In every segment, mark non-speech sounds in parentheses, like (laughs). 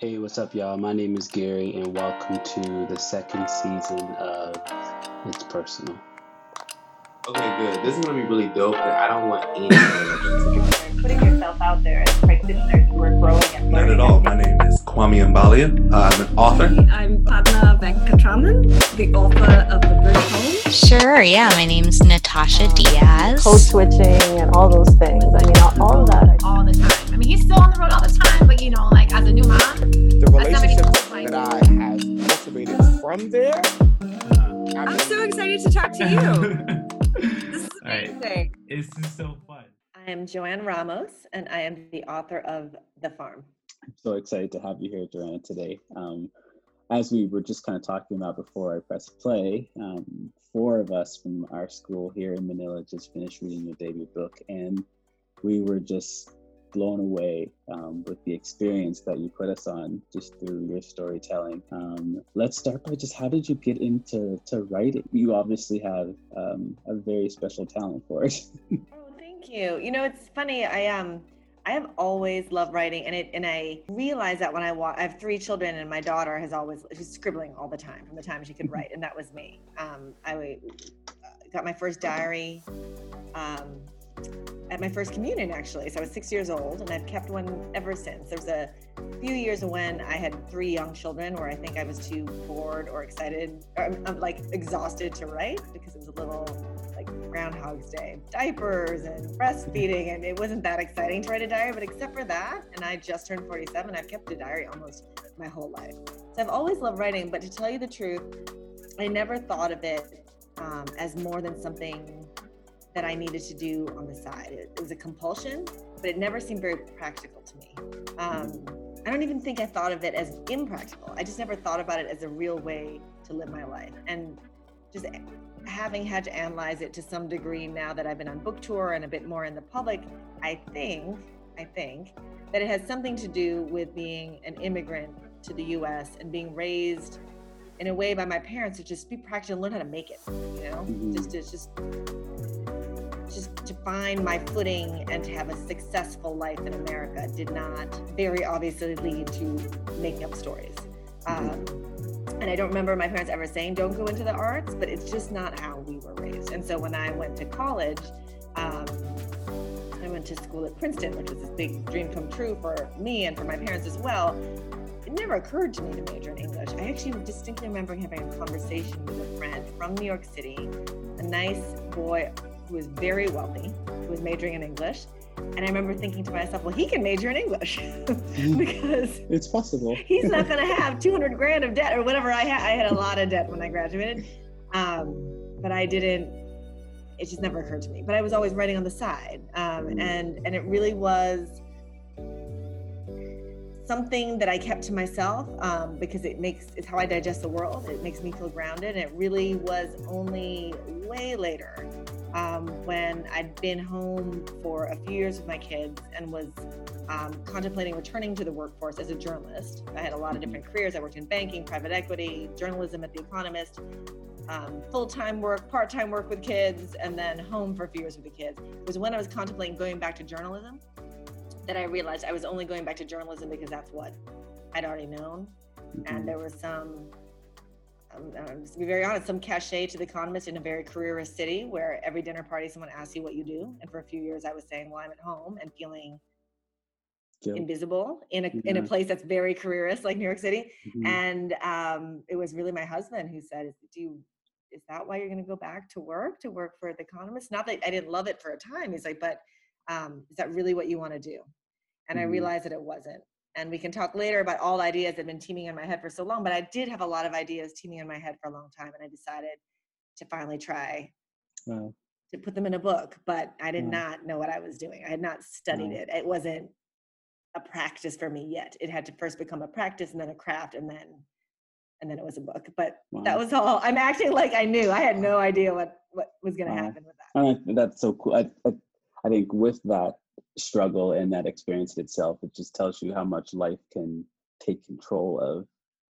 Hey, what's up, y'all? My name is Gary, and welcome to the second season of It's Personal. Okay, good. This is gonna be really dope, but I don't want any. putting yourself out there as practitioners who are growing and Not at all. My name is Kwame Mbalia. I'm an author. I'm Padma Venkatraman, the author of The Bridge Home. Sure, yeah. My name's Natasha Diaz. code switching and all those things. I mean, all, all of that. all the time. I mean, he's still on the road all the time, but you know, like as a new mom, the That's not many relationships people like- that I have cultivated from there. I I'm so excited to talk to you. (laughs) This is All right. amazing. This is so fun. I am Joanne Ramos, and I am the author of The Farm. I'm so excited to have you here, Joanna, today. Um, as we were just kind of talking about before I pressed play, um, four of us from our school here in Manila just finished reading your debut book, and we were just blown away um, with the experience that you put us on just through your storytelling. Um, let's start by just how did you get into to writing? You obviously have um, a very special talent for it. (laughs) Oh, thank you. You know, it's funny. I um, I have always loved writing, and it and I realized that when I wa- I have three children, and my daughter has always she's scribbling all the time from the time she could write, and that was me. Um, I uh, got my first diary. Um, at my first communion actually. So i was six years old and i've kept one ever since. There was a few years when i had three young children where i think i was too bored or excited or I'm, I'm, like exhausted to write because it was a little like groundhog's day. Diapers and breastfeeding and it wasn't that exciting to write a diary but except for that and i just turned 47 i've kept a diary almost my whole life. So i've always loved writing but to tell you the truth i never thought of it um, as more than something that I needed to do on the side. It, was a compulsion, but it never seemed very practical to me. Um, I don't even think I thought of it as impractical. I just never thought about it as a real way to live my life. And just having had to analyze it to some degree now that I've been on book tour and a bit more in the public, I think, I think that it has something to do with being an immigrant to the US and being raised in a way by my parents to just be practical and learn how to make it, you know? Mhm. Just to just just to find my footing and to have a successful life in America did not very obviously lead to making up stories. Um, and I don't remember my parents ever saying, don't go into the arts, but it's just not how we were raised. And so when I went to college, um, I went to school at Princeton, which was this big dream come true for me and for my parents as well. It never occurred to me to major in English. I actually distinctly remember having a conversation with a friend from New York City, a nice boy who was very wealthy, who was majoring in English. And I remember thinking to myself, well, he can major in English (laughs) because it's possible. he's not going (laughs) to have 200 grand of debt or whatever I had. I had a lot of debt when I graduated. Um, but I didn't, it just never occurred to me. But I was always writing on the side. Um, and, and it really was something that I kept to myself um, because it makes it's how I digest the world. It makes me feel grounded. And it really was only way later um, when I'd been home for a few years with my kids and was um, contemplating returning to the workforce as a journalist. I had a lot of different careers. I worked in banking, private equity, journalism at The Economist, um, full time work, part time work with kids, and then home for a few years with the kids. It was when I was contemplating going back to journalism that I realized I was only going back to journalism because that's what I'd already known. And there was some, um, um, just to be very honest, some cachet to the economist in a very careerist city where every dinner party someone asks you what you do. And for a few years I was saying, well, I'm at home and feeling Guilt. invisible in a, in a place that's very careerist like New York City. Mhm. And um, it was really my husband who said, "Do you? Is that why you're going to go back to work to work for the Economist? Not that I didn't love it for a time. He's like, but um, is that really what you want to do? And I Mhm. realized that it wasn't. And we can talk later about all the ideas that have been teeming in my head for so long. But I did have a lot of ideas teeming in my head for a long time, and I decided to finally try Wow. to put them in a book. But I did Wow. not know what I was doing. I had not studied Wow. it. It wasn't a practice for me yet. It had to first become a practice and then a craft and then and then it was a book. But that was all. I'm acting like I knew. I had no idea what what was going to happen with that. I, that's so cool. I, I, I think with that struggle and that experience itself, it just tells you how much life can take control of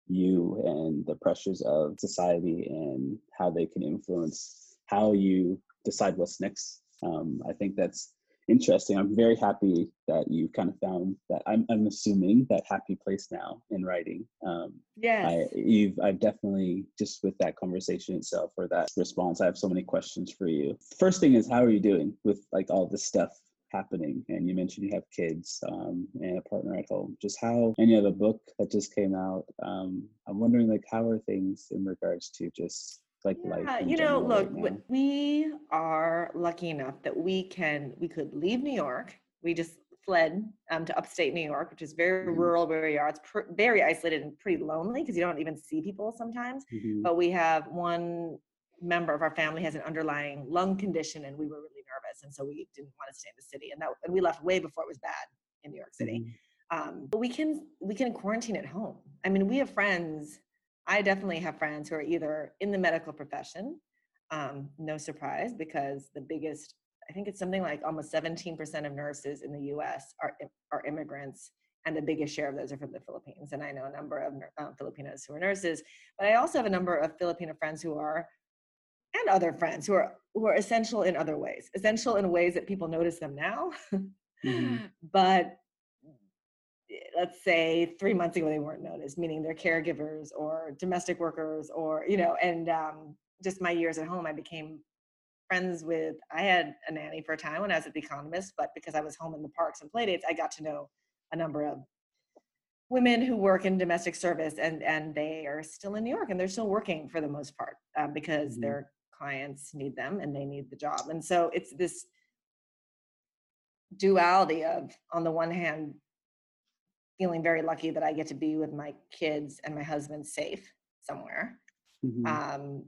you and the pressures of society and how they can influence how you decide what's next. Um, I think that's interesting. I'm very happy that you kind of found that. I'm, I'm assuming that happy place now in writing. Um, Yes. I, you've, I've definitely just with that conversation itself or that response, I have so many questions for you. First thing is, how are you doing with like all this stuff happening? And you mentioned you have kids um, and a partner at home. Just how, and you have a book that just came out. Um, I'm wondering like how are things in regards to just like life? Yeah, you know, look, right we are lucky enough that we can we could leave New York. We just fled um, to upstate New York, which is very Mhm. rural where we are. It's pr- very isolated and pretty lonely because you don't even see people sometimes. Mhm. But we have one member of our family has an underlying lung condition, and we were really and so we didn't want to stay in the city, and that and we left way before it was bad in New York City Mhm. um, but we can we can quarantine at home i mean we have friends i definitely have friends who are either in the medical profession um, no surprise because the biggest i think it's something like almost 17% of nurses in the us are are immigrants and the biggest share of those are from the philippines and i know a number of uh, filipinos who are nurses but i also have a number of filipino friends who are and other friends who are who are essential in other ways essential in ways that people notice them now Mhm. (laughs) but eh, let's say three months ago they weren't noticed meaning they're caregivers or domestic workers or you know and um, just my years at home i became friends with i had a nanny for a time when i was at the economist but because i was home in the parks and playdates i got to know a number of women who work in domestic service and and they are still in new york and they're still working for the most part um, because Mhm. their clients need them and they need the job and so it's this duality of on the one hand feeling very lucky that i get to be with my kids and my husband safe somewhere Mhm. um,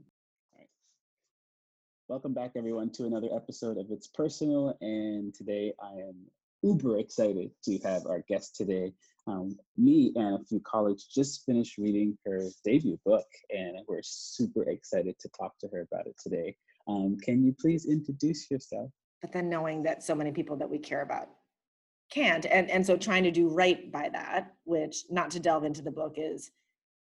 Welcome back, everyone, to another episode of It's Personal. And today I am uber excited to have our guest today. Um, me and a few colleagues just finished reading her debut book, and we're super excited to talk to her about it today. Um, can you please introduce yourself? but then knowing that so many people that we care about can't and and so trying to do right by that which not to delve into the book is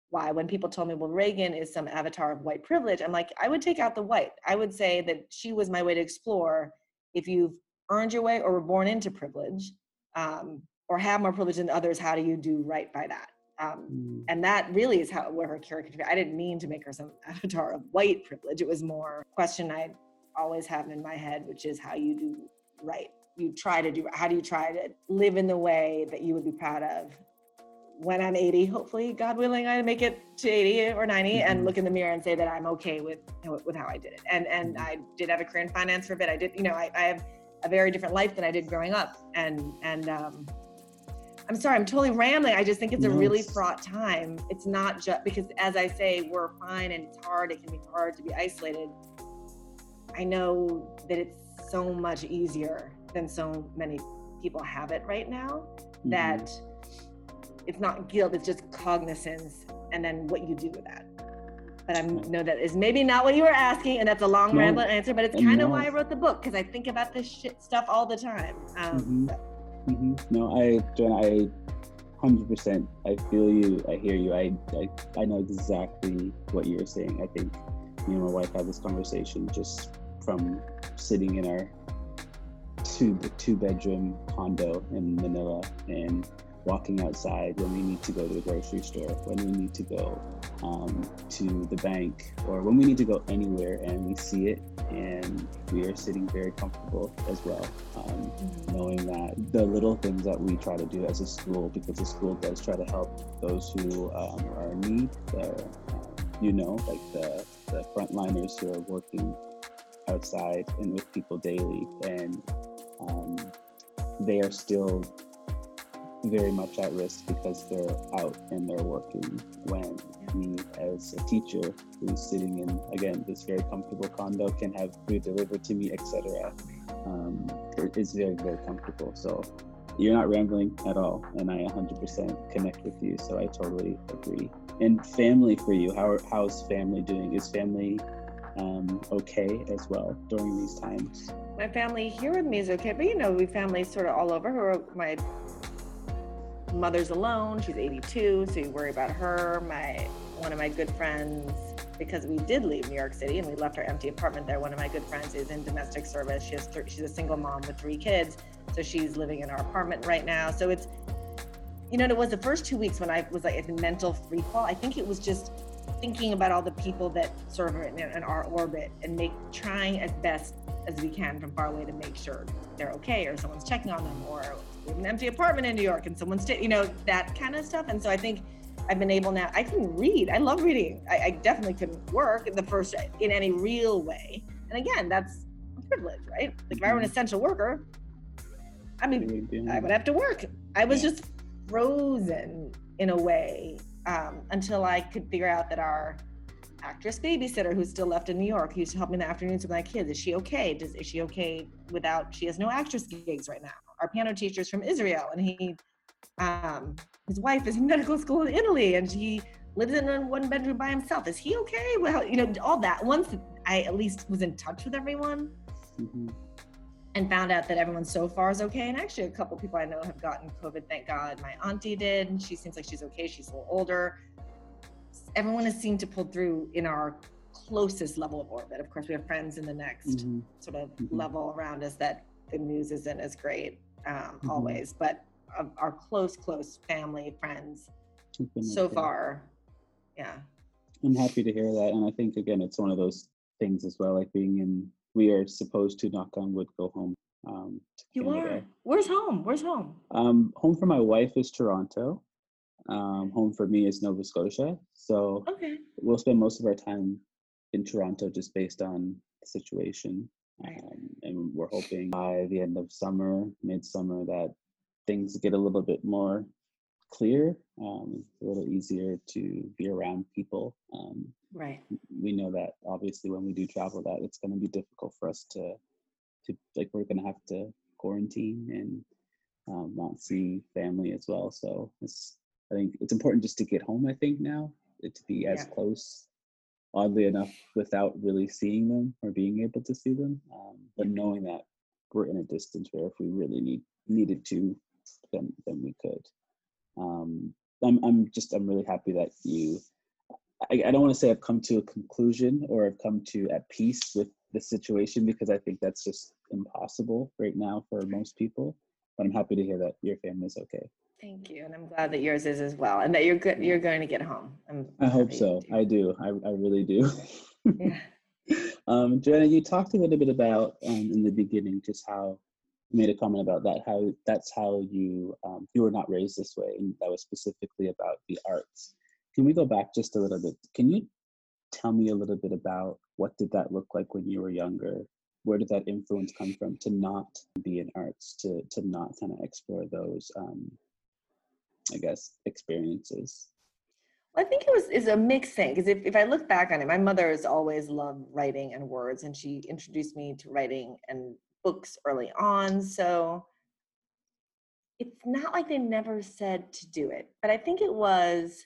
why when people told me well reagan is some avatar of white privilege i'm like i would take out the white i would say that she was my way to explore if you've earned your way or were born into privilege um, or have more privilege than others how do you do right by that? Um, Mm, and that really is how where her character i didn't mean to make her some (laughs) avatar of white privilege. It was more a question i always have in my head which is how you do right. You try to do how do you try to live in the way that you would be proud of? When i'm 80 hopefully god willing i make it to 80 or 90 and Mhm. look in the mirror and say that i'm okay with with how i did it. And and i did have a career in finance for a bit. I did you know i, I have a very different life than i did growing up. And and um I'm sorry, I'm totally rambling. I just think it's a No, really fraught time. It's not just because, as I say, we're fine and it's hard. It can be hard to be isolated. I know that it's so much easier than so many people have it right now. mhm. That it's not guilt, it's just cognizance and then what you do with that. But I know that is maybe not what you were asking, and that's a long No, rambling answer, but it's kind of no. why I wrote the book because I think about this shit stuff all the time. Um, Mhm. so- hmm No, I, Joanna, I, hundred percent. I feel you. I hear you. I, I, I know exactly what you're saying. I think me and my wife had this conversation just from sitting in our two two bedroom condo in Manila and walking outside when we need to go to the grocery store, when we need to go um, to the bank, or when we need to go anywhere and we see it and we are sitting very comfortable as well. Um, knowing that the little things that we try to do as a school, because the school does try to help those who um, are in need, the, um, you know, like the, the frontliners who are working outside and with people daily, and um, they are still very much at risk because they're out and they're working when me as a teacher who's sitting in again this very comfortable condo can have food delivered to me etc um, it's very very comfortable. So you're not rambling at all and i 100% connect with you. So i totally agree. And family for you how how's family doing? Is family um, okay as well during these times? My family here with me is okay, but you know, we families sort of all over. My mother's alone; she's 82, so you worry about her. My one of my good friends because we did leave New York City and we left our empty apartment there. One of my good friends is in domestic service. She has th- she's a single mom with three kids, so she's living in our apartment right now. So it's you know, it was the first two weeks when I was like in mental free fall. I think it was just thinking about all the people that serve in, in our orbit and make trying as best as we can from far away to make sure they're okay or someone's checking on them or an empty apartment in New York and someone's, sta- you know, that kind of stuff. And so I think I've been able now, I can read. I love reading. I, I definitely couldn't work in the first, in any real way. And again, that's a privilege, right? Like if I were an essential worker, I mean, I would have to work. I was just frozen in a way um, until I could figure out that our actress babysitter who's still left in New York, who used to help me in the afternoons with my kids, is she okay? Does is she okay without? She has no actress gigs right now. Our piano teacher's from Israel, and he, um, his wife is in (laughs) medical school in Italy, and he lives in one bedroom by himself. Is he okay? Well, you know, all that. Once I at least was in touch with everyone. Mm-hmm and found out that everyone so far is okay. And actually, a couple people I know have gotten COVID, thank God. My auntie did, and she seems like she's okay. She's a little older. Everyone has seemed to pull through in our closest level of orbit. Of course, we have friends in the next mm-hmm. sort of mm-hmm. level around us that the news isn't as great um, mm-hmm. always, but our close, close family, friends, so okay. far, yeah. I'm happy to hear that. And I think, again, it's one of those things as well, like being in we are supposed to knock on wood go home. Um, you Canada. are. Where's home? Where's home? Um, home for my wife is Toronto. Um, home for me is Nova Scotia. So okay. we'll spend most of our time in Toronto just based on the situation. Um, and we're hoping by the end of summer, midsummer, that things get a little bit more clear, um, a little easier to be around people. Um, right. We know that obviously when we do travel, that it's going to be difficult for us to, to like we're going to have to quarantine and um, not see family as well. So it's I think it's important just to get home. I think now to be as yeah. close, oddly enough, without really seeing them or being able to see them, um, but knowing that we're in a distance where if we really need needed to, then then we could. Um, I'm, I'm just i'm really happy that you I, I don't want to say i've come to a conclusion or i've come to at peace with the situation because i think that's just impossible right now for most people but i'm happy to hear that your family's okay thank you and i'm glad that yours is as well and that you're good you're going to get home. I'm i hope so. do. i do. I, I really do. Yeah. (laughs) um joanna you talked a little bit about um, in the beginning just how you made a comment about that how that's how you um, you were not raised this way and that was specifically about the arts. Can we go back just a little bit? Can you tell me a little bit about what did that look like when you were younger? Where did that influence come from to not be in arts to to not kind of explore those um, i guess experiences I think it was is a mixed thing because if, if I look back on it, my mother has always loved writing and words, and she introduced me to writing and books early on. So it's not like they never said to do it, but I think it was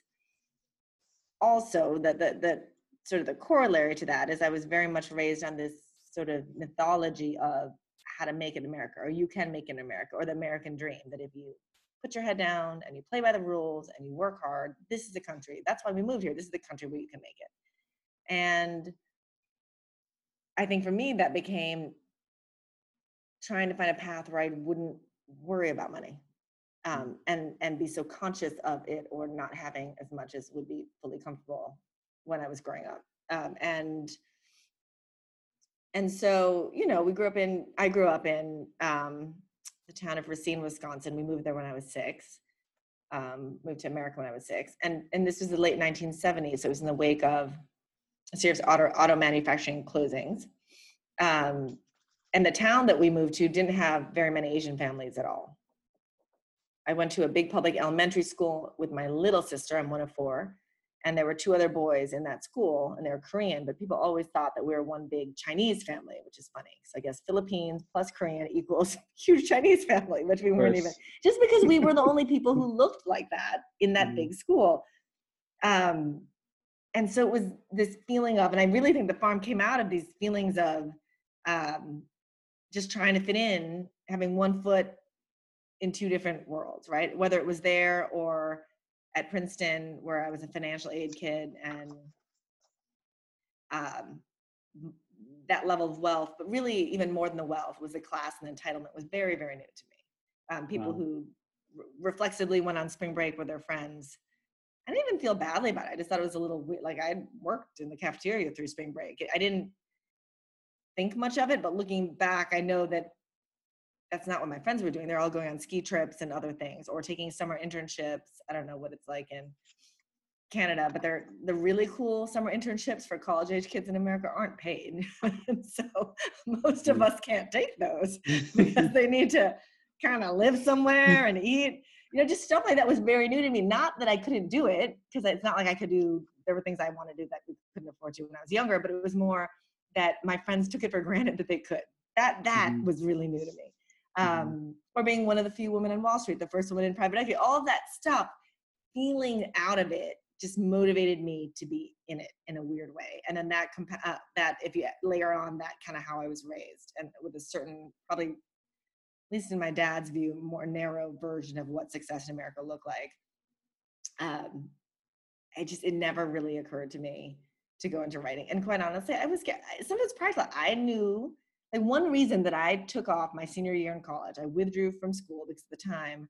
also that the, the sort of the corollary to that is I was very much raised on this sort of mythology of how to make it America, or you can make it America, or the American dream that if you put your head down and you play by the rules and you work hard, this is the country. That's why we moved here. This is the country where you can make it. And I think for me, that became trying to find a path where I wouldn't worry about money mm. um, and and be so conscious of it or not having as much as would be fully comfortable when I was growing up. Um, and and so you know we grew up in I grew up in um, the town of Racine, Wisconsin. We moved there when I was six. Um, moved to America when I was six, and and this was the late 1970s. So it was in the wake of a series of auto auto manufacturing closings. Um, and the town that we moved to didn't have very many Asian families at all. I went to a big public elementary school with my little sister, I'm one of four, and there were two other boys in that school, and they were Korean, but people always thought that we were one big Chinese family, which is funny. So I guess Philippines plus Korean (laughs) equals huge Chinese family, which we weren't even, (laughs) just because we were the only (laughs) people who looked like that in that mm. big school. Um, and so it was this feeling of, and I really think the farm came out of these feelings of um, just trying to fit in, having one foot in two different worlds, right? Whether it was there or at Princeton, where I was a financial aid kid and um, that level of wealth, but really even more than the wealth was the class and entitlement was very, very new to me. Um, people Wow. who re- reflexively went on spring break with their friends. I didn't even feel badly about it. I just thought it was a little weird. Like I worked in the cafeteria through spring break. I didn't think much of it, but looking back, I know that that's not what my friends were doing. They're all going on ski trips and other things or taking summer internships. I don't know what it's like in Canada, but they're the really cool summer internships for college age kids in America aren't paid. (laughs) so most of us can't take those (laughs) because they need to kind of live somewhere and eat. You know, just stuff like that was very new to me. Not that I couldn't do it, because it's not like I could do there were things I wanted to do that we couldn't afford to when I was younger, but it was more that my friends took it for granted that they could. That that Mhm. was really new to me. Mhm. Um, or being one of the few women in Wall Street, the first woman in private equity, all of that stuff, feeling out of it just motivated me to be in it in a weird way. And then that compa- uh, that if you layer on that kind of how I was raised and with a certain probably at least in my dad's view, more narrow version of what success in America looked like. Um, it just it never really occurred to me to go into writing. And quite honestly, I was sometimes practical. I knew like one reason that I took off my senior year in college, I withdrew from school because at the time,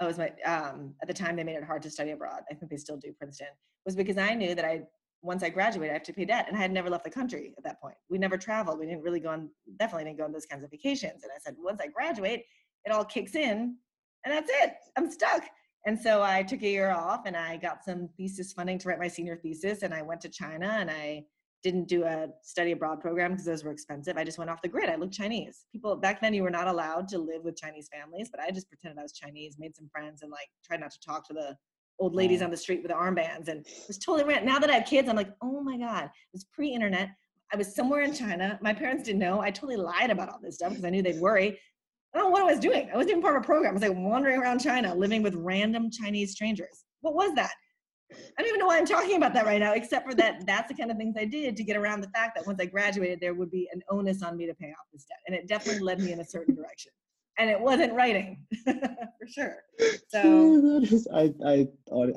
I was my um, at the time they made it hard to study abroad. I think they still do Princeton. Was because I knew that I once I graduated, I have to pay debt, and I had never left the country at that point. We never traveled. We didn't really go on. Definitely didn't go on those kinds of vacations. And I said, once I graduate, it all kicks in, and that's it. I'm stuck. And so I took a year off, and I got some thesis funding to write my senior thesis, and I went to China, and I didn't do a study abroad program because those were expensive. I just went off the grid. I looked Chinese. People back then you were not allowed to live with Chinese families, but I just pretended I was Chinese, made some friends, and like tried not to talk to the old ladies on the street with the armbands, and it was totally random. Now that I have kids, I'm like, oh my god, it was pre-internet. I was somewhere in China. My parents didn't know. I totally lied about all this stuff because I knew they'd worry. I don't know what I was doing. I wasn't even part of a program. I was like wandering around China, living with random Chinese strangers. What was that? I don't even know why I'm talking about that right now, except for that that's the kind of things I did to get around the fact that once I graduated, there would be an onus on me to pay off this debt. And it definitely led me in a certain direction. And it wasn't writing, (laughs) for sure. So (laughs) I, I,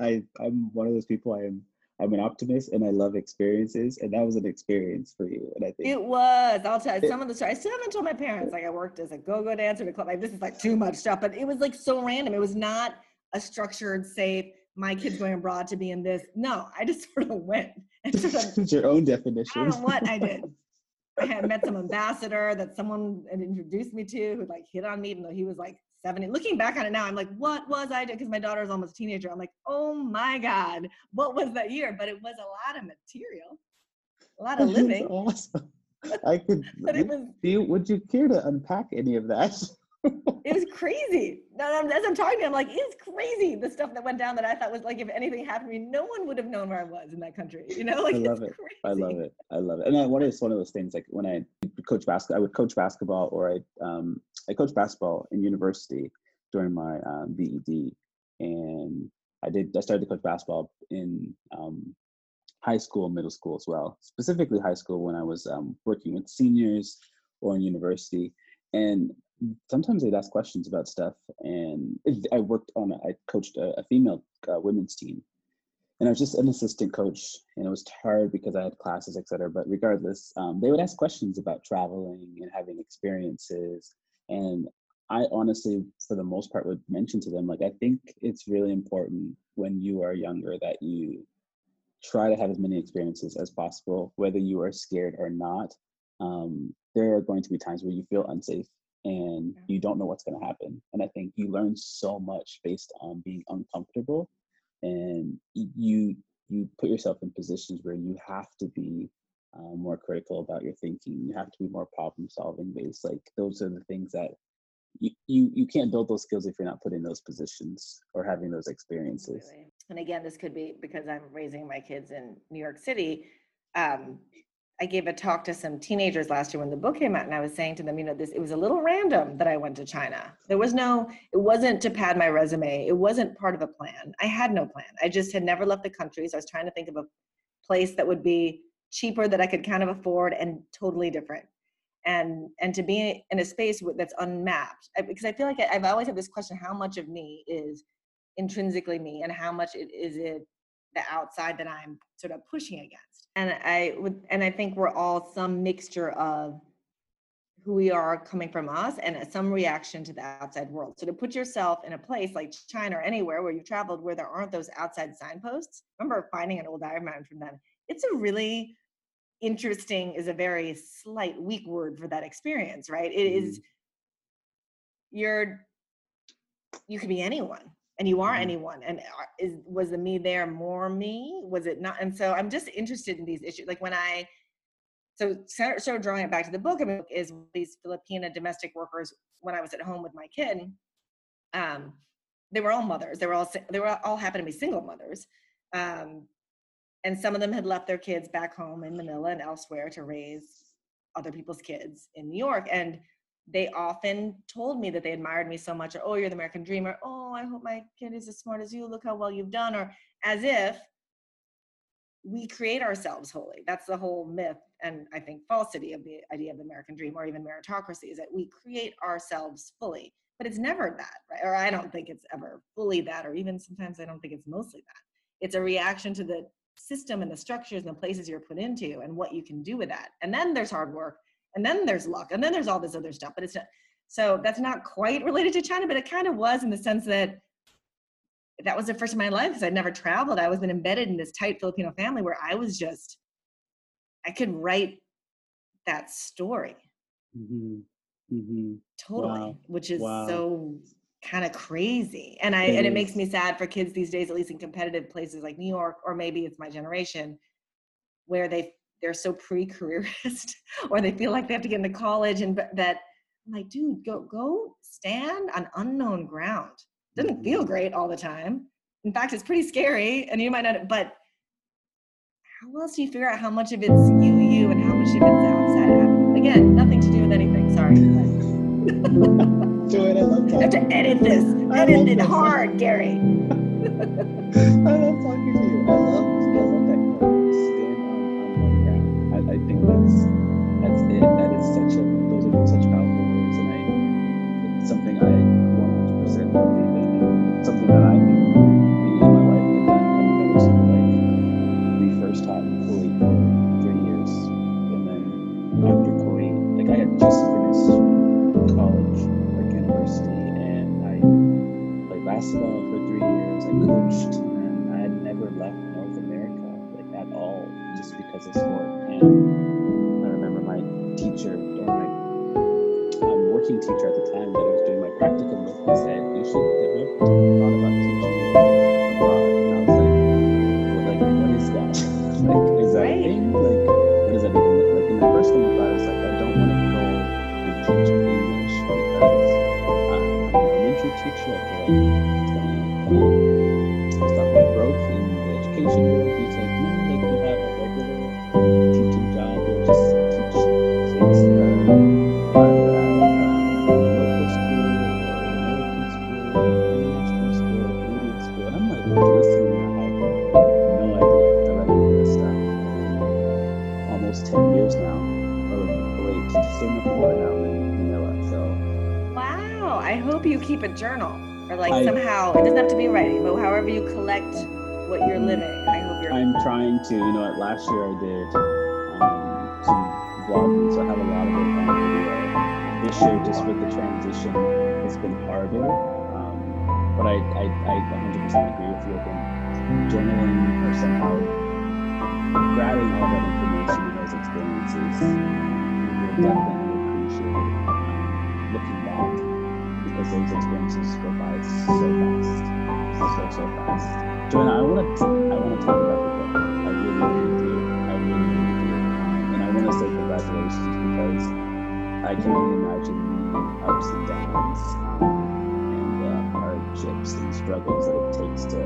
I, I'm one of those people. I am, I'm an optimist, and I love experiences, and that was an experience for you. And I think it was. I'll tell you some of the stories. I still haven't told my parents. Like I worked as a go-go dancer at a club. Like this is like too much stuff, but it was like so random. It was not a structured, safe. My kid's going abroad to be in this. No, I just (laughs) sort of went and sort of it's your own definition. I don't know what I did. (laughs) I had met some ambassador that someone had introduced me to who like hit on me, even though he was like 70. Looking back on it now, I'm like, what was I doing? Because my daughter's almost a teenager. I'm like, oh my God, what was that year? But it was a lot of material, a lot of (laughs) living. awesome. I could. But it was do you, would you care to unpack any of that? It was crazy. As I'm talking, to you, I'm like, it's crazy. The stuff that went down that I thought was like, if anything happened to me, no one would have known where I was in that country. You know, (laughs) like I love it's it. crazy. I love it. I love it. And I, one of one of those things like when I coach basketball, I would coach basketball, or I um, I coached basketball in university during my um, BED, and I did. I started to coach basketball in um, high school, middle school as well. Specifically, high school when I was um, working with seniors or in university, and sometimes they'd ask questions about stuff. And I worked on. a- I coached a, a female uh, women's team, and I was just an assistant coach, and it was hard because I had classes, et cetera. But regardless, um, they would ask questions about traveling and having experiences, and I honestly, for the most part, would mention to them like I think it's really important when you are younger that you try to have as many experiences as possible, whether you are scared or not. Um, there are going to be times where you feel unsafe and you don't know what's going to happen. And I think you learn so much based on being uncomfortable, and you you put yourself in positions where you have to be um, more critical about your thinking. You have to be more problem solving based. Like those are the things that you, you you can't build those skills if you're not put in those positions or having those experiences. Absolutely. And again, this could be because I'm raising my kids in New York City. Um, I gave a talk to some teenagers last year when the book came out, and I was saying to them, you know, this it was a little random that I went to China. There was no, it wasn't to pad my resume. It wasn't part of a plan. I had no plan. I just had never left the country, so I was trying to think of a place that would be cheaper that I could kind of afford and totally different. And and to be in a space that's unmapped, I- because I feel like I've always had this question: how much of me is intrinsically me and how much it is it the outside that I'm sort of pushing against. And I would, and I think we're all some mixture of who we are coming from us and some reaction to the outside world. So to put yourself in a place like China or anywhere where you've traveled where there aren't those outside signposts, remember finding an old diagram from them. It's a really interesting is a very slight weak word for that experience, right? It is mm-hmm. you're you could be anyone and you are anyone and is was the me there more me? Was it not and so i'm just interested in these issues like when i so so so drawing it back to the book I mean, is these filipina domestic workers when i was at home with my kid um they were all mothers they were all they were all happened to be single mothers um and some of them had left their kids back home in manila and elsewhere to raise other people's kids in new york and they often told me that they admired me so much or oh you're the american dreamer. Oh i hope my kid is as smart as you. Look how well you've done or as if we create ourselves wholly. That's the whole myth and i think falsity of the idea of the american dream or even meritocracy is that we create ourselves fully. But it's never that right? Or i don't think it's ever fully that or even sometimes i don't think it's mostly that. It's a reaction to the system and the structures and the places you're put into and what you can do with that. And then there's hard work and then there's luck and then there's all this other stuff but it's not so that's not quite related to china but it kind of was in the sense that that was the first in my life because i'd never traveled i was been embedded in this tight filipino family where i was just i could write that story hmm hmm totally Wow. which is Wow. so kind of crazy and i It and it makes me sad for kids these days at least in competitive places like new york or maybe it's my generation where they they're so pre-careerist (laughs) or they feel like they have to get into college and but that I'm like dude go go stand on unknown ground doesn't Mm-hmm. feel great all the time in fact it's pretty scary and you might not but how else do you figure out how much of it's you you and how much of it's outside of again nothing to do with anything sorry Do it. I love (laughs) I have to edit this. I Edit it this. hard, Gary. (laughs) I love talking to you. So I have a lot of it on video. This year, just with the transition, it's been harder. Um, but I, I, I 100% agree with you. I think journaling or somehow grabbing all that information and those experiences, will definitely appreciate um, looking back because those experiences go by so fast, so so so fast. Joanna, I want to I want to talk about congratulations because I can only imagine the ups and downs um, and the hardships and struggles that it takes to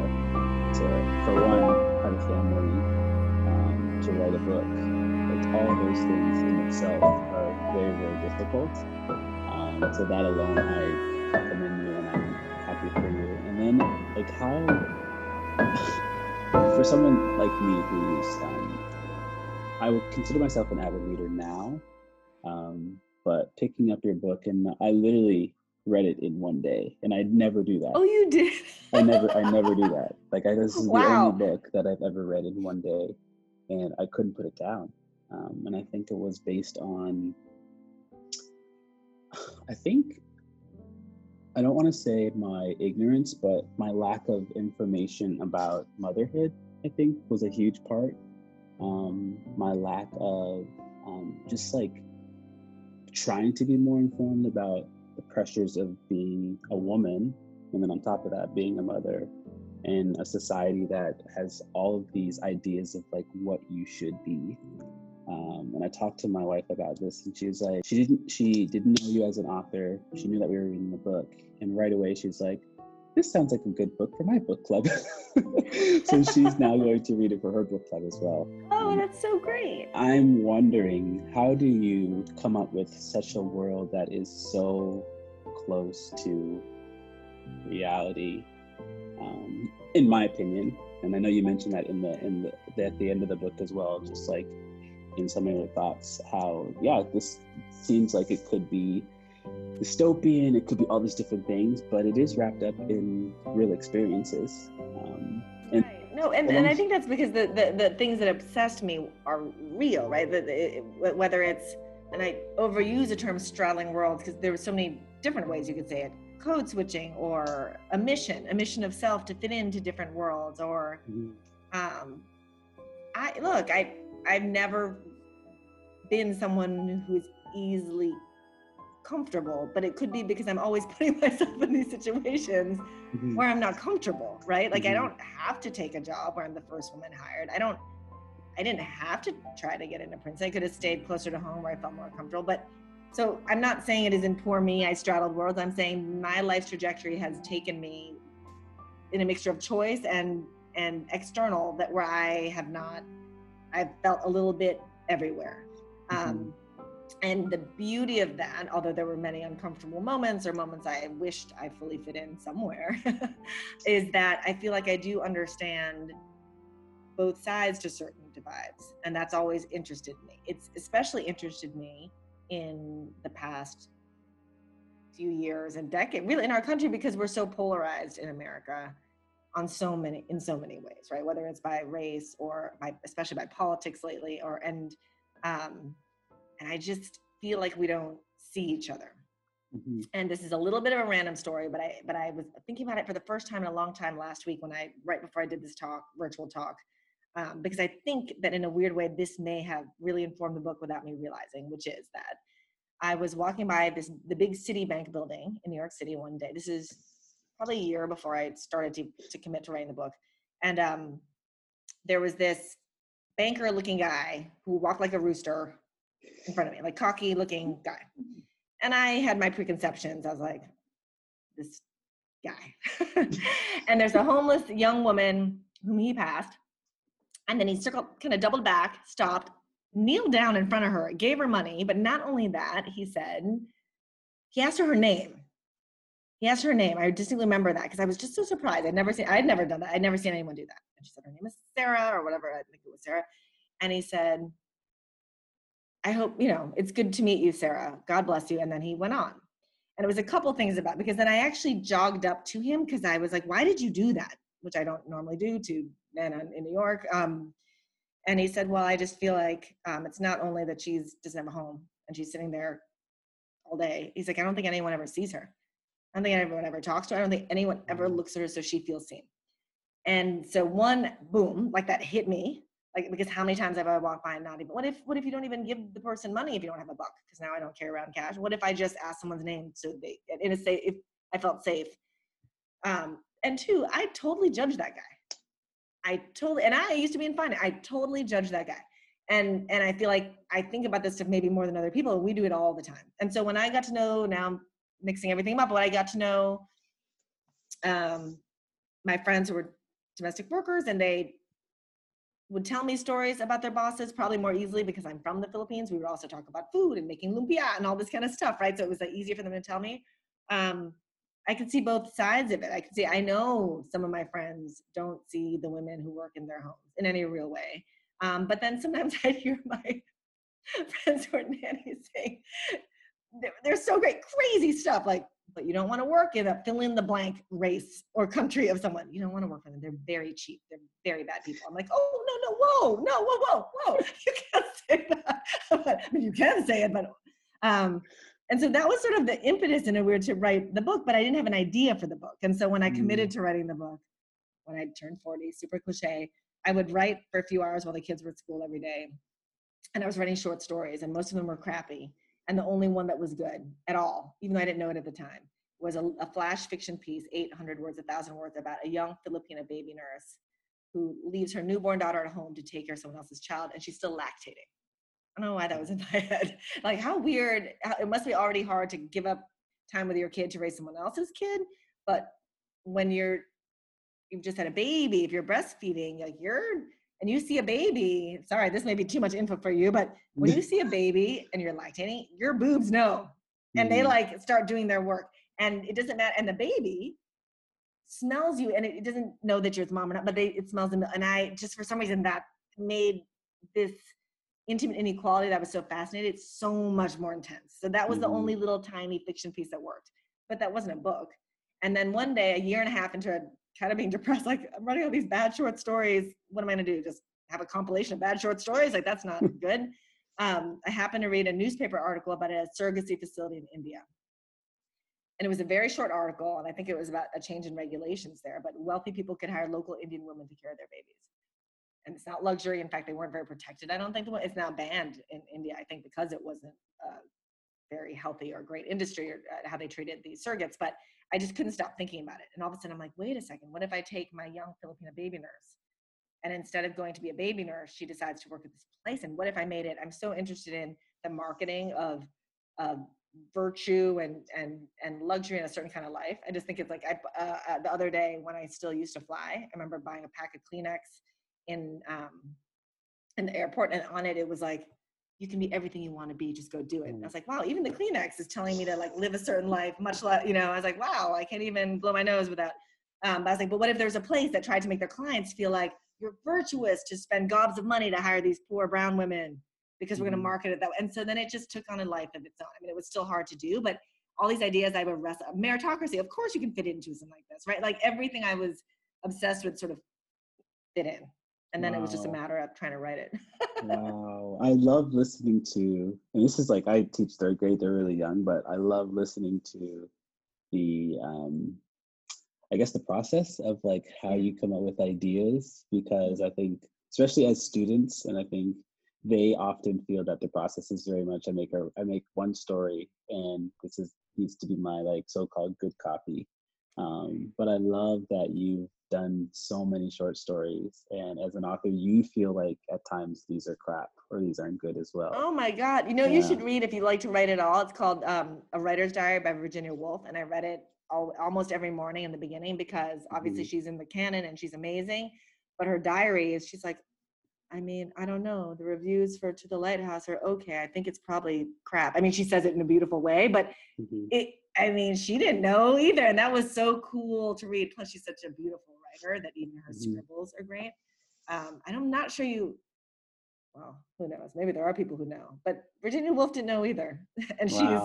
to for one have a family, um, to write a book. Like all those things in itself are very very difficult. Um, so that alone, I commend you and I'm happy for you. And then, like, how, (sighs) for someone like me who's, um, I would consider myself an avid reader now, um, but picking up your book and I literally read it in one day, and I'd never do that. Oh, you did. I never, I (laughs) never do that. Like, I, this is the only book that I've ever read in one day, and I couldn't put it down. Um, and I think it was based on, I think, I don't want to say my ignorance, but my lack of information about motherhood. I think was a huge part. Um, my lack of um, just like trying to be more informed about the pressures of being a woman and then on top of that being a mother in a society that has all of these ideas of like what you should be. Um, and i talked to my wife about this and she was like she didn't she didn't know you as an author. She knew that we were reading the book. And right away she was like this sounds like a good book for my book club (laughs) so she's now going to read it for her book club as well Oh, that's so great. I'm wondering how do you come up with such a world that is so close to reality? Um, in my opinion, and I know you mentioned that in the in the at the end of the book as well, just like in some of your thoughts, how yeah, this seems like it could be dystopian, it could be all these different things, but it is wrapped up in real experiences. Um, and Right. No, and, and I think that's because the, the, the things that obsessed me are real, right? The, the, it- whether it's, and I overuse the term straddling worlds because there were so many different ways you could say it code switching or a mission, a mission of self to fit into different worlds or Mhm. um, I look, I I've never been someone who's easily comfortable, but it could be because I'm always (laughs) putting myself in these situations Mhm. where I'm not comfortable, right? Like I Mhm. don't have to take a job where I'm the first woman hired. I don't I didn't have to try to get into Princeton. I could have stayed closer to home where I felt more comfortable. But so I'm not saying it isn't poor me, I straddled worlds. I'm saying my life's trajectory has taken me in a mixture of choice and and external that where I have not I've felt a little bit everywhere. Um, and the beauty of that, although there were many uncomfortable moments or moments I wished I fully fit in somewhere, (laughs) is that I feel like I do understand both sides to certain divides. And that's always interested me. It's especially interested me in the past few years and decade, really in our country, because we're so polarized in America on so many in so many ways, right? Whether it's by race or by especially by politics lately, or and um, and I just feel like we don't see each other. Mhm. And this is a little bit of a random story, but I but I was thinking about it for the first time in a long time last week when I right before I did this talk, virtual talk, um, because I think that in a weird way this may have really informed the book without me realizing, which is that I was walking by this the big Citibank building in New York City one day. This is probably a year before I started to to commit to writing the book, and um, there was this banker looking guy who walked like a rooster in front of me, like cocky looking mm-hmm. guy. And I had my preconceptions. I was like, this guy. (laughs) and there's a homeless young woman whom he passed. And then he circled, kind of doubled back, stopped, kneeled down in front of her, gave her money. But not only that, he said, he asked her her name. He asked her name. I distinctly remember that because I was just so surprised. I'd never seen, I'd never done that. I'd never seen anyone do that. And she said her name is Sarah or whatever. I think it was Sarah. And he said, I hope, you know, it's good to meet you, Sarah. God bless you. And then he went on. And it was a couple things about because then I actually jogged up to him because I was like, why did you do that? Which I don't normally do to men in New York. Um, and he said, well, I just feel like um, it's not only that she's doesn't have a home and she's sitting there all day. He's like, I don't think anyone ever sees her. I don't think anyone ever talks to her. I don't think anyone ever looks at her so she feels seen. And so one boom, like that hit me. Like because how many times have I walked by and not even what if what if you don't even give the person money if you don't have a buck? Because now I don't carry around cash. What if I just ask someone's name so they in a safe if I felt safe? Um, and two, I totally judged that guy. I totally and I used to be in finance. I totally judged that guy. And and I feel like I think about this stuff maybe more than other people. and We do it all the time. And so when I got to know now I'm mixing everything up, but I got to know um my friends who were domestic workers and they would tell me stories about their bosses probably more easily because I'm from the Philippines. We would also talk about food and making lumpia and all this kind of stuff, right? So it was like easier for them to tell me. Um, I could see both sides of it. I could see, I know some of my friends don't see the women who work in their homes in any real way. Um, but then sometimes (laughs) I'd hear my friends who are nannies saying, they're, they're so great, crazy stuff like but you don't want to work in a fill in the blank race or country of someone. You don't want to work for them. They're very cheap. They're very bad people. I'm like, oh no, no, whoa, no, whoa, whoa, whoa. (laughs) You can't say that. (laughs) I mean, you can say it, but um, and so that was sort of the impetus in a weird to write the book, but I didn't have an idea for the book. And so when I committed to writing the book, when I turned 40, super cliche, I would write for a few hours while the kids were at school every day. And I was writing short stories, and most of them were crappy and the only one that was good at all, even though I didn't know it at the time, was a, a flash fiction piece, 800 words, 1,000 words, about a young Filipina baby nurse who leaves her newborn daughter at home to take care of someone else's child, and she's still lactating. I don't know why that was in (laughs) my head. Like, how weird. It must be already hard to give up time with your kid to raise someone else's kid. But when you're, you've just had a baby, if you're breastfeeding, like you're and you see a baby, sorry, this may be too much info for you, but when you (laughs) see a baby and you're lactating, your boobs know. And they Mm. like start doing their work. And it doesn't matter. And the baby smells you and it, doesn't know that you're its mom or not, but they it smells them. And I just for some reason that made this intimate inequality that was so fascinating so much more intense. So that was the Mhm. only little tiny fiction piece that worked. But that wasn't a book. And then one day, a year and a half into it, kind of being depressed, like I'm writing all these bad short stories. What am I gonna do? Just have a compilation of bad short stories? Like that's not (laughs) good. Um, I happened to read a newspaper article about a surrogacy facility in India. And it was a very short article, and I think it was about a change in regulations there. But wealthy people could hire local Indian women to care of their babies. And it's not luxury. In fact, they weren't very protected. I don't think the it's now banned in India. I think because it wasn't a very healthy or great industry or uh, how they treated these surrogates. But I just couldn't stop thinking about it. And all of a sudden, I'm like, wait a second. What if I take my young Filipina baby nurse, and instead of going to be a baby nurse, she decides to work at this place? And what if I made it? I'm so interested in the marketing of of virtue and and and luxury in a certain kind of life. I just think it's like I uh, uh, the other day when I still used to fly, I remember buying a pack of Kleenex in um, in the airport, and on it it was like you can be everything you want to be, just go do it. And I was like, wow, even the Kleenex is telling me to like live a certain life, much like you know. I was like, wow, I can't even blow my nose without. Um, but I was like, but what if there's a place that tried to make their clients feel like you're virtuous to spend gobs of money to hire these poor brown women because we're going to Mhm. market it that way. And so then it just took on a life of its own. I mean, it was still hard to do, but all these ideas I would wrestle. Meritocracy, of course, you can fit into something like this, right? Like everything I was obsessed with sort of fit in, and then it was just a matter of trying to write it. (laughs) wow i love listening to and this is like i teach third grade they're really young but i love listening to the um i guess the process of like how you come up with ideas because i think especially as students and i think they often feel that the process is very much i make a i make one story and this is needs to be my like so-called good copy. Um, but i love that you've done so many short stories and as an author you feel like at times these are crap or these aren't good as well Oh my God. You know, you should read if you like to write at all. It's called um, A Writer's Diary by Virginia Woolf. And I read it all, almost every morning in the beginning because obviously Mhm. she's in the canon and she's amazing. But her diary is, she's like, I mean, I don't know. The reviews for To the Lighthouse are okay. I think it's probably crap. I mean, she says it in a beautiful way, but Mhm. it, I mean, she didn't know either. And that was so cool to read. Plus, she's such a beautiful writer that even her Mhm. scribbles are great. Um, and I'm not sure you, well, who knows? Maybe there are people who know, but Virginia Woolf didn't know either. (laughs) and she's,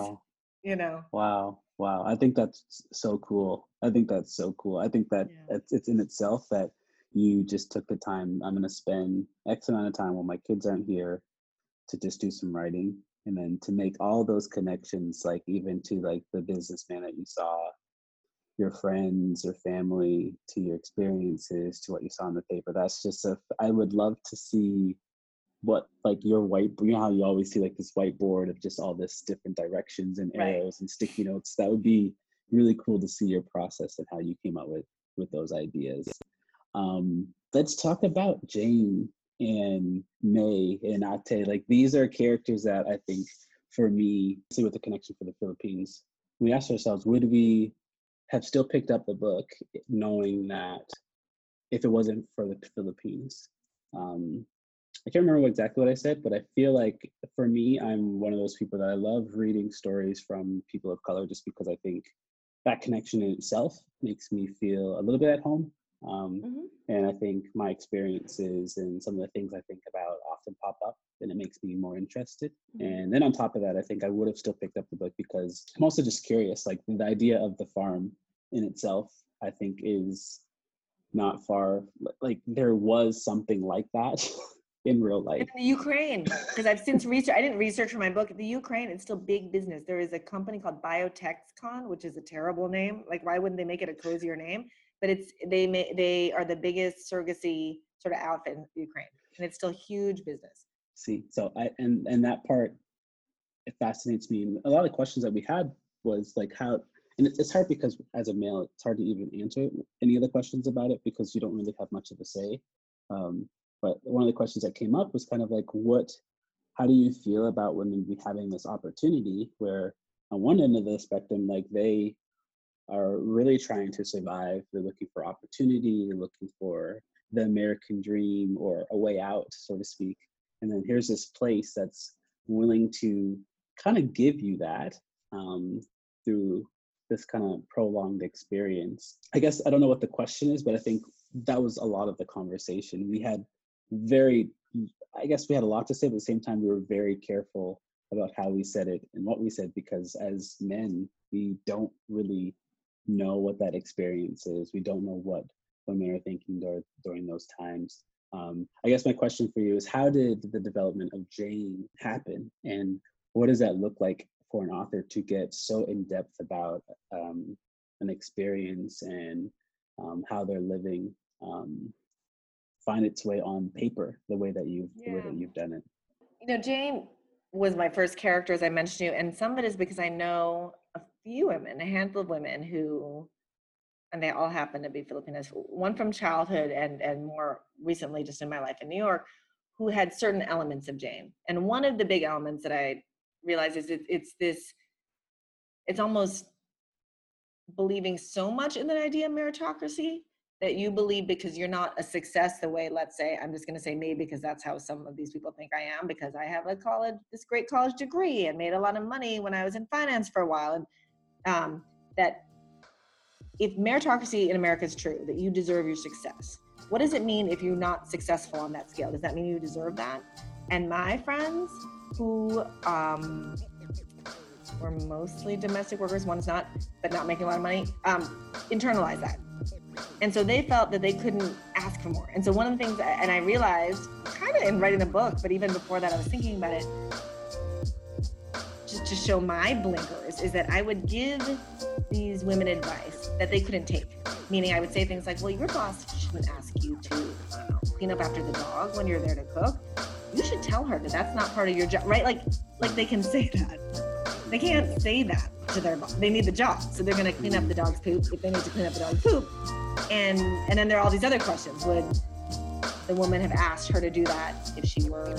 you know, Wow, wow. I think that's so cool. I think that's so cool. I think that Yeah. it's, it's in itself that you just took the time. I'm going to spend X amount of time while my kids aren't here to just do some writing and then to make all those connections, like even to like the businessman that you saw, your friends or family, to your experiences, to what you saw in the paper. That's just a, I would love to see what like your white you know how you always see like this whiteboard of just all this different directions and Right. arrows and sticky notes that would be really cool to see your process and how you came up with with those ideas um let's talk about jane and Mae and ate like these are characters that i think for me see with the connection for the philippines we asked ourselves would we have still picked up the book knowing that if it wasn't for the philippines um I can't remember exactly what I said, but I feel like for me, I'm one of those people that I love reading stories from people of color just because I think that connection in itself makes me feel a little bit at home. Um, Mhm. And I think my experiences and some of the things I think about often pop up, and it makes me more interested. And then on top of that, I think I would have still picked up the book because I'm also just curious. Like the idea of the farm in itself, I think is not far. Like there was something like that (laughs) in real life. In the Ukraine, because I've since researched, I didn't research for my book. The Ukraine, it's still big business. There is a company called BioTexCom, which is a terrible name. Like, why wouldn't they make it a cozier name? But it's they ma- they are the biggest surrogacy sort of outfit in Ukraine, and it's still huge business. see so i and and that part it fascinates me and a lot of questions that we had was like how and it's, hard because as a male it's hard to even answer any of the questions about it because you don't really have much of a say. Um, but one of the questions that came up was kind of like what how do you feel about women having this opportunity where on one end of the spectrum like they are really trying to survive they're looking for opportunity they're looking for the american dream or a way out so to speak. And then here's this place that's willing to kind of give you that um, through this kind of prolonged experience. I guess i don't know what the question is but i think that was a lot of the conversation. We had very i guess we had a lot to say but at the same time we were very careful about how we said it and what we said because as men we don't really know what that experience is. We don't know what women are thinking during, during those times. Um, I guess my question for you is how did the development of Jane happen? And what does that look like for an author to get so in depth about um, an experience and um, how they're living um, find its way on paper the way that you've the way that you've done it? You know, Jane was my first character, as I mentioned to you, and some of it is because I know a few women, a handful of women who, and they all happen to be Filipinas. One from childhood, and and more recently, just in my life in New York, who had certain elements of Jane. And one of the big elements that I realized is it, it's this, it's almost believing so much in the idea of meritocracy that you believe because you're not a success the way let's say i'm just going to say me because that's how some of these people think i am because i have a college this great college degree and made a lot of money when i was in finance for a while. And um, that if meritocracy in america is true that you deserve your success what does it mean if you're not successful on that scale? Does that mean you deserve that? And my friends who um, were mostly domestic workers one's not but not making a lot of money um, internalize that and so they felt that they couldn't ask for more. And so one of the things, and I realized kind of in writing the book, but even before that, I was thinking about it, just to show my blinkers, is that I would give these women advice that they couldn't take. Meaning, I would say things like, "Well, your boss shouldn't ask you to I clean up after the dog when you're there to cook. You should tell her that that's not part of your job, right? Like, like they can say that. They can't say that to their boss. They need the job, so they're going to clean up the dog's poop if they need to clean up the dog's poop. And and then there are all these other questions. Would the woman have asked her to do that if she were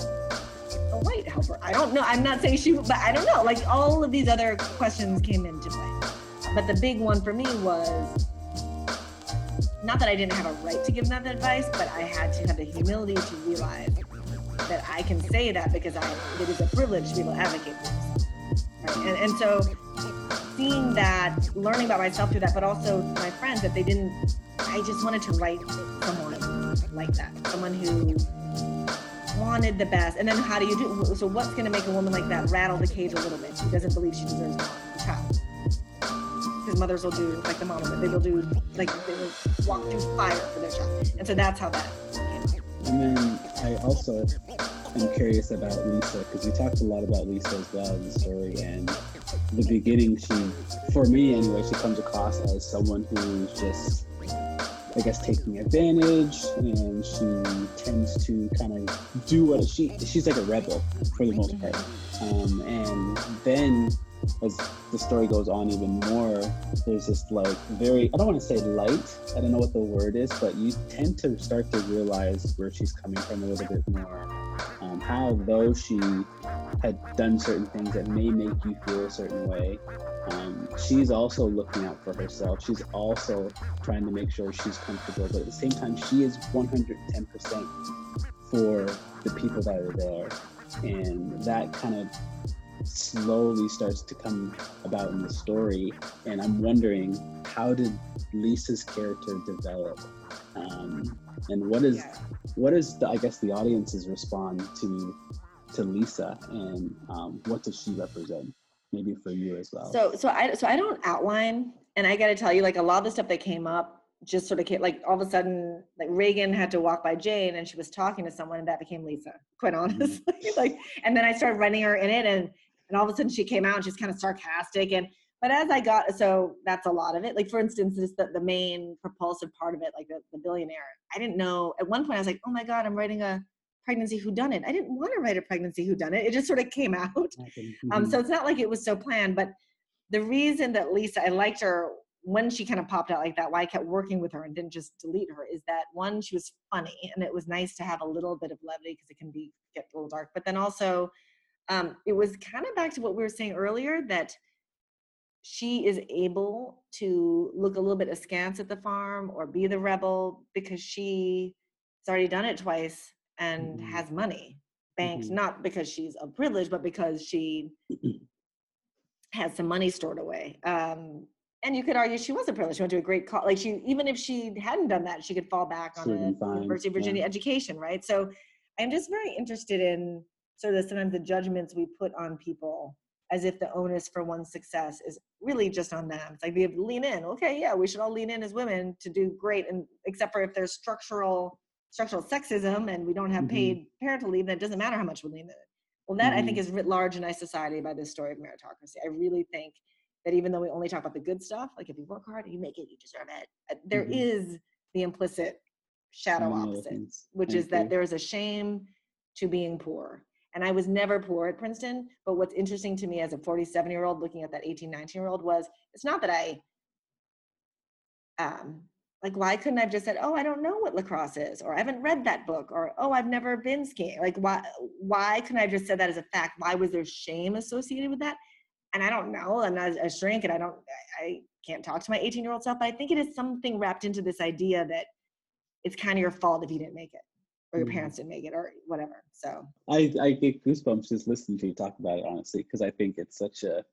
a white helper? I don't know. I'm not saying she, but I don't know. Like all of these other questions came into play. But the big one for me was not that I didn't have a right to give them that advice, but I had to have the humility to realize that I can say that because I it is a privilege to be able to advocate for this. Right? And, and so seeing that, learning about myself through that, but also my friends that they didn't. I just wanted to write someone like that, someone who wanted the best. And then how do you do? So what's going to make a woman like that rattle the cage a little bit? She doesn't believe she deserves a child. Because mothers will do like the mom, they will do like they will walk through fire for their child, and so that's how that. And then I also am curious about Lisa because we talked a lot about Lisa as well in the story. And the beginning, she, for me anyway, she comes across as someone who's just, I guess, taking advantage, and she tends to kind of do what she. She's like a rebel for the most part. Um, and then as the story goes on even more, there's this like very, I don't want to say light, I don't know what the word is, but you tend to start to realize where she's coming from a little bit more. Um, how though she had done certain things that may make you feel a certain way, um, she's also looking out for herself. She's also trying to make sure she's comfortable, but at the same time, she is 110% for the people that are there. And that kind of slowly starts to come about in the story and i'm wondering how did lisa's character develop Um, and what is Yeah. what is the I guess the audiences respond to to Lisa and um, what does she represent? Maybe for you as well. So so I so I don't outline, and I got to tell you, like a lot of the stuff that came up just sort of came, like all of a sudden, like Reagan had to walk by Jane, and she was talking to someone, and that became Lisa. Quite honestly, (laughs) like, and then I started running her in it, and and all of a sudden she came out, and she's kind of sarcastic, and but as I got, so that's a lot of it. Like for instance, this the, the main propulsive part of it, like the, the billionaire. I didn't know at one point I was like, oh my god, I'm writing a pregnancy whodunit. I didn't want to write a pregnancy whodunit. It it just sort of came (laughs) out. Um, Mhm. so it's not like it was so planned, but the reason that Lisa, I liked her when she kind of popped out like that, why I kept working with her and didn't just delete her, is that one, she was funny and it was nice to have a little bit of levity because it can be get a little dark. But then also, um, it was kind of back to what we were saying earlier that she is able to look a little bit askance at the farm or be the rebel because she has already done it twice and Mhm. has money banked Mhm. not because she's a privilege but because she (clears throat) has some money stored away um and you could argue she was a privilege she went to a great college like she even if she hadn't done that she could fall back on a university of yeah. virginia education right so i'm just very interested in sort of sometimes the judgments we put on people as if the onus for one's success is really just on them it's like we have to lean in okay yeah we should all lean in as women to do great and except for if there's structural structural sexism and we don't have Mhm. paid parental leave then it doesn't matter how much we lean in well, that I think Mhm. is writ large in our society by this story of meritocracy. I really think that even though we only talk about the good stuff, like if you work hard and you make it, you deserve it. uh, There Mhm. is the implicit shadow opposite, which I is that there is a shame to being poor. And I was never poor at Princeton, but what's interesting to me as a 47 year old looking at that 18, 19 year old was it's not that I um, like why couldn't i've just said oh i don't know what lacrosse is or i haven't read that book or oh i've never been skiing like why why couldn't i have just said that as a fact? Why was there shame associated with that? And i don't know and i'm not a shrink and i don't i I can't talk to my 18 year old self but i think it is something wrapped into this idea that it's kind of your fault if you didn't make it or your Mhm. parents didn't make it or whatever so I, I get goosebumps just listening to you talk about it honestly because I think it's such a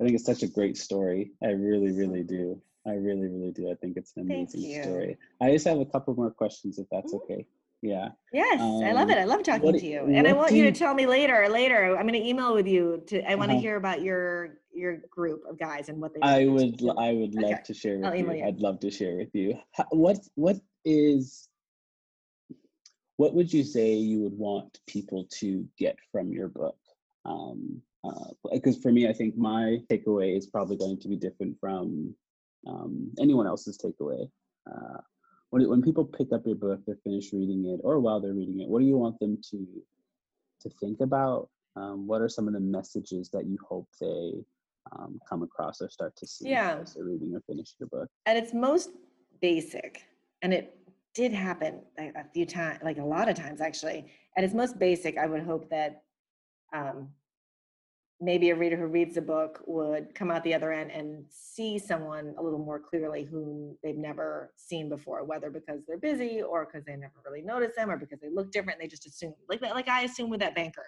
I think it's such a great story. I really, really do. I really, really do. I think it's an Thank amazing you. story. I just have a couple more questions if that's Mhm. okay. Yeah. Yes, I love it. Um, I love talking what- to you, and I want do you to tell me later. Later, I'm going to email with you. To I want to Uh-huh. hear about your your group of guys and what they. I would i would love Okay. to share I'll with email you. you. I'd love to share with you. What what is what would you say you would want people to get from your book? Um, because for me, I think my takeaway is probably going to be different from um, anyone else's takeaway. Uh, when when people pick up your book, they're finished reading it, or while they're reading it, what do you want them to to think about? Um, what are some of the messages that you hope they um, come across or start to see Yeah. as they're reading or finish your book? at its most basic, and it did happen a, a few times, like a lot of times actually. At its most basic, I would hope that um, maybe a reader who reads the book would come out the other end and see someone a little more clearly whom they've never seen before, whether because they're busy or because they never really noticed them or because they look different they just assume, like like I assume with that banker.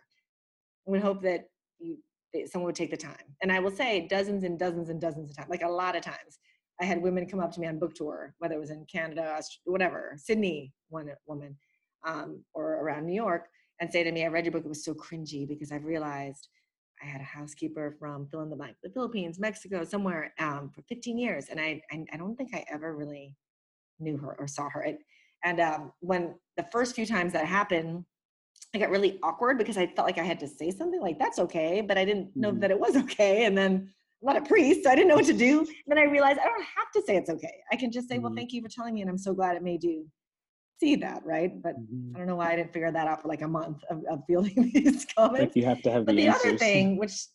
I would hope that you that someone would take the time. And I will say dozens and dozens and dozens of times, like a lot of times, I had women come up to me on book tour, whether it was in Canada, whatever, Sydney, one woman, um, or around New York, and say to me, I read your book, it was so cringy because I've realized I had a housekeeper from fill in the blank, the Philippines, Mexico, somewhere um, for 15 years. And I, I, I don't think I ever really knew her or saw her. And, and um, when the first few times that happened, I got really awkward because I felt like I had to say something like that's okay, but I didn't know Mhm. that it was okay. And then not a priest, so I didn't know what to do. (laughs) then I realized I don't have to say it's okay. I can just say, well, Mhm. thank you for telling me, and I'm so glad it made you see that, right? But Mhm. I don't know why I didn't figure that out for like a month of, of fielding (laughs) these comments. Like you have to have But the, the answers. other thing, (laughs) which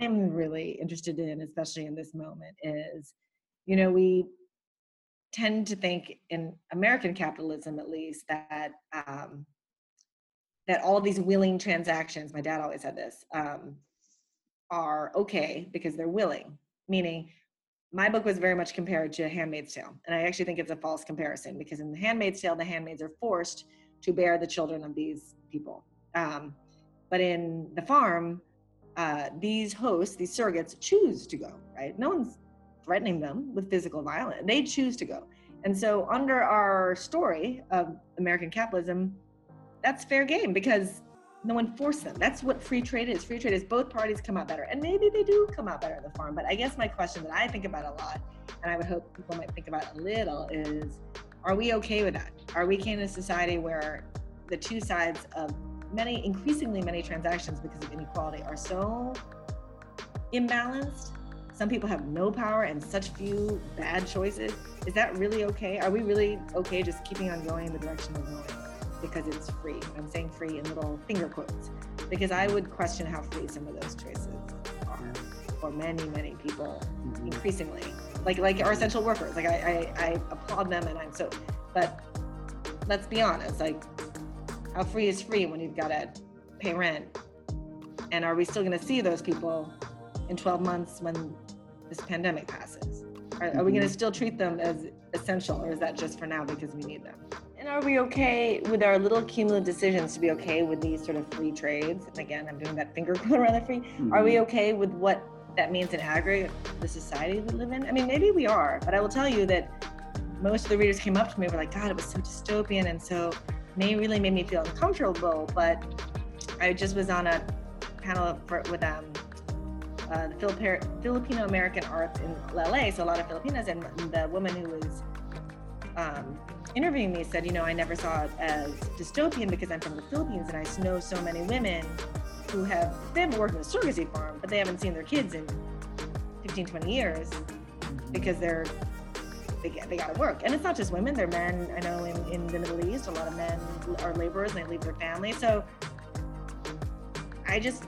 I'm really interested in, especially in this moment, is you know, we tend to think in American capitalism, at least, that um, that all these willing transactions, my dad always said this, um, are okay because they're willing. Meaning, my book was very much compared to Handmaid's Tale, and I actually think it's a false comparison because in the Handmaid's Tale, the handmaids are forced to bear the children of these people. Um, but in the farm, uh, these hosts, these surrogates, choose to go. Right? No one's threatening them with physical violence. They choose to go. And so, under our story of American capitalism, that's fair game because no one forced them. That's what free trade is. Free trade is both parties come out better. And maybe they do come out better in the farm. But I guess my question that I think about a lot, and I would hope people might think about a little, is are we okay with that? Are we in a society where the two sides of many, increasingly many transactions because of inequality are so imbalanced? Some people have no power and such few bad choices. Is that really okay? Are we really okay just keeping on going in the direction we're going? Because it's free. I'm saying free in little finger quotes because I would question how free some of those choices are for many, many people mm-hmm. increasingly. Like like our essential workers. Like I, I, I applaud them and I'm so but let's be honest, like how free is free when you've got to pay rent? And are we still gonna see those people in 12 months when this pandemic passes? Are, are we mm-hmm. gonna still treat them as essential or is that just for now because we need them? And are we okay with our little cumulative decisions to be okay with these sort of free trades? And again, I'm doing that finger quote around the free. Mm-hmm. Are we okay with what that means in aggregate, the society we live in? I mean, maybe we are, but I will tell you that most of the readers came up to me and were like, God, it was so dystopian. And so may really made me feel uncomfortable. But I just was on a panel for, with um, uh, the Filipino American arts in LA, so a lot of Filipinas, and the woman who was um, interviewing me said, you know, I never saw it as dystopian because I'm from the Philippines and I know so many women who have, they haven't worked in a surrogacy farm, but they haven't seen their kids in 15, 20 years because they're, they, they got to work. And it's not just women, they're men. I know in, in the Middle East, a lot of men are laborers and they leave their family. So I just,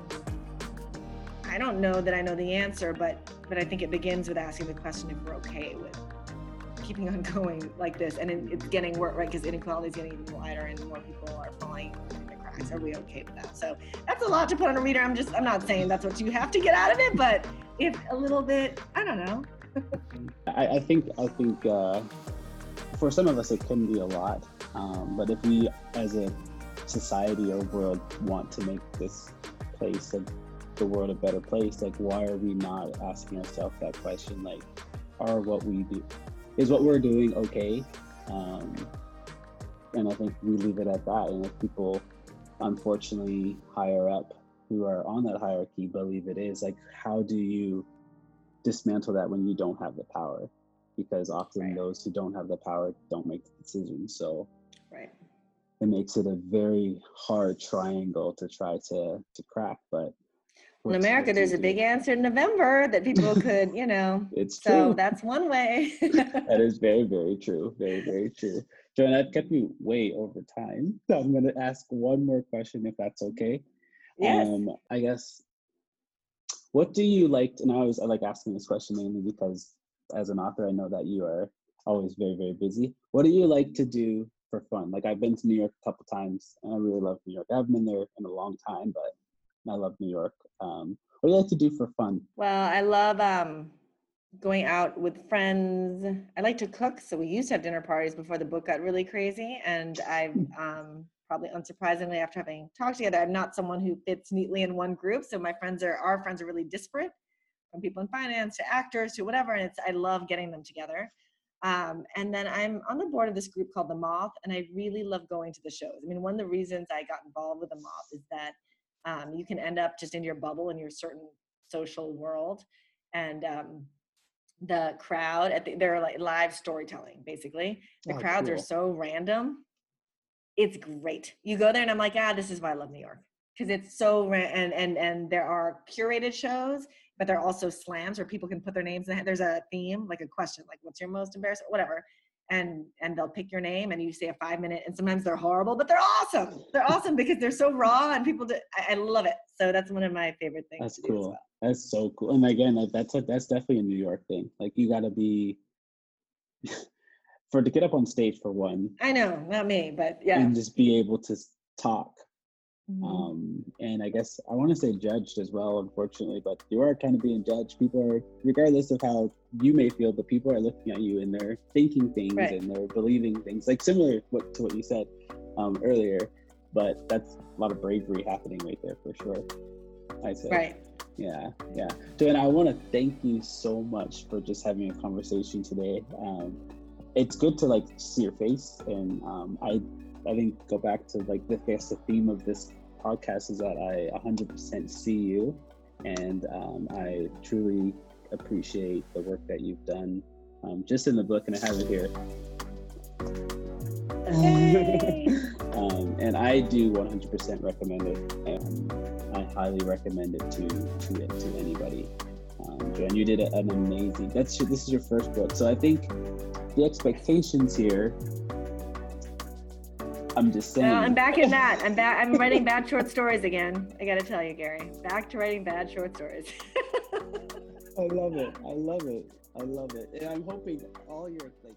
I don't know that I know the answer, but but I think it begins with asking the question if we're okay with keeping on (laughs) going like this, and it, it's getting worse, right? Because inequality is getting even wider, and more people are falling in the cracks. Are we okay with that? So that's a lot to put on a reader. I'm just, I'm not saying that's what you have to get out of it, but if a little bit, I don't know. (laughs) I, I, think, I think uh, for some of us it can be a lot, um, but if we, as a society or world, want to make this place of the world a better place, like why are we not asking ourselves that question? Like, are what we do is what we're doing okay? Um, and I think we leave it at that. And if people, unfortunately, higher up who are on that hierarchy believe it is, like, how do you dismantle that when you don't have the power? Because often right. those who don't have the power don't make the decisions. So, right. It makes it a very hard triangle to try to to crack, but in America, there's a big answer in November that people could, you know. (laughs) it's so true. that's one way. (laughs) that is very, very true. Very, (laughs) very true. Joan, I've kept you way over time. So I'm going to ask one more question if that's okay. Yes. Um, I guess, what do you like? And I always I like asking this question mainly because as an author, I know that you are always very, very busy. What do you like to do for fun? Like I've been to New York a couple times and I really love New York. I haven't been there in a long time, but I love New York. Um, what do you like to do for fun? Well, I love um, going out with friends. I like to cook, so we used to have dinner parties before the book got really crazy. And I've hmm. um, probably unsurprisingly, after having talked together, I'm not someone who fits neatly in one group. So my friends are our friends are really disparate, from people in finance to actors to whatever. And it's I love getting them together. Um, and then I'm on the board of this group called The Moth, and I really love going to the shows. I mean, one of the reasons I got involved with The Moth is that um, you can end up just in your bubble in your certain social world. And um, the crowd at the, they're like live storytelling basically. The oh, crowds cool. are so random. It's great. You go there and i'm like ah this is why i love new york. Because it's so ra- and and and there are curated shows but there are also slams where people can put their names in there's a theme like a question like what's your most embarrassing whatever and and they'll pick your name and you say a five minute and sometimes they're horrible but they're awesome. They're awesome because they're so raw and people do, I, I love it. So that's one of my favorite things that's cool. well. that's so cool. And again like that's a, that's definitely a new york thing. Like you got to be (laughs) for to get up on stage for one i know not me but yeah. and just be able to talk Mm-hmm. Um, and I guess I want to say judged as well, unfortunately, but you are kind of being judged. People are, regardless of how you may feel, but people are looking at you and they're thinking things right. and they're believing things, like similar to what you said um, earlier. But that's a lot of bravery happening right there for sure. I say. Right. Yeah, yeah. Joanne, I want to thank you so much for just having a conversation today. Um, it's good to like see your face, and um, I I think go back to like the I guess the theme of this podcast is that I 100% see you, and um, I truly appreciate the work that you've done um, just in the book, and I have it here. (laughs) um, and I do 100% recommend it. I highly recommend it to to, to anybody. Um, Joanne, you did an amazing. That's your, this is your first book, so I think the expectations here. I'm just saying. Uh, I'm back in that. (laughs) I'm back. I'm writing bad short stories again. I got to tell you, Gary. Back to writing bad short stories. (laughs) I love it. I love it. I love it. And I'm hoping all your like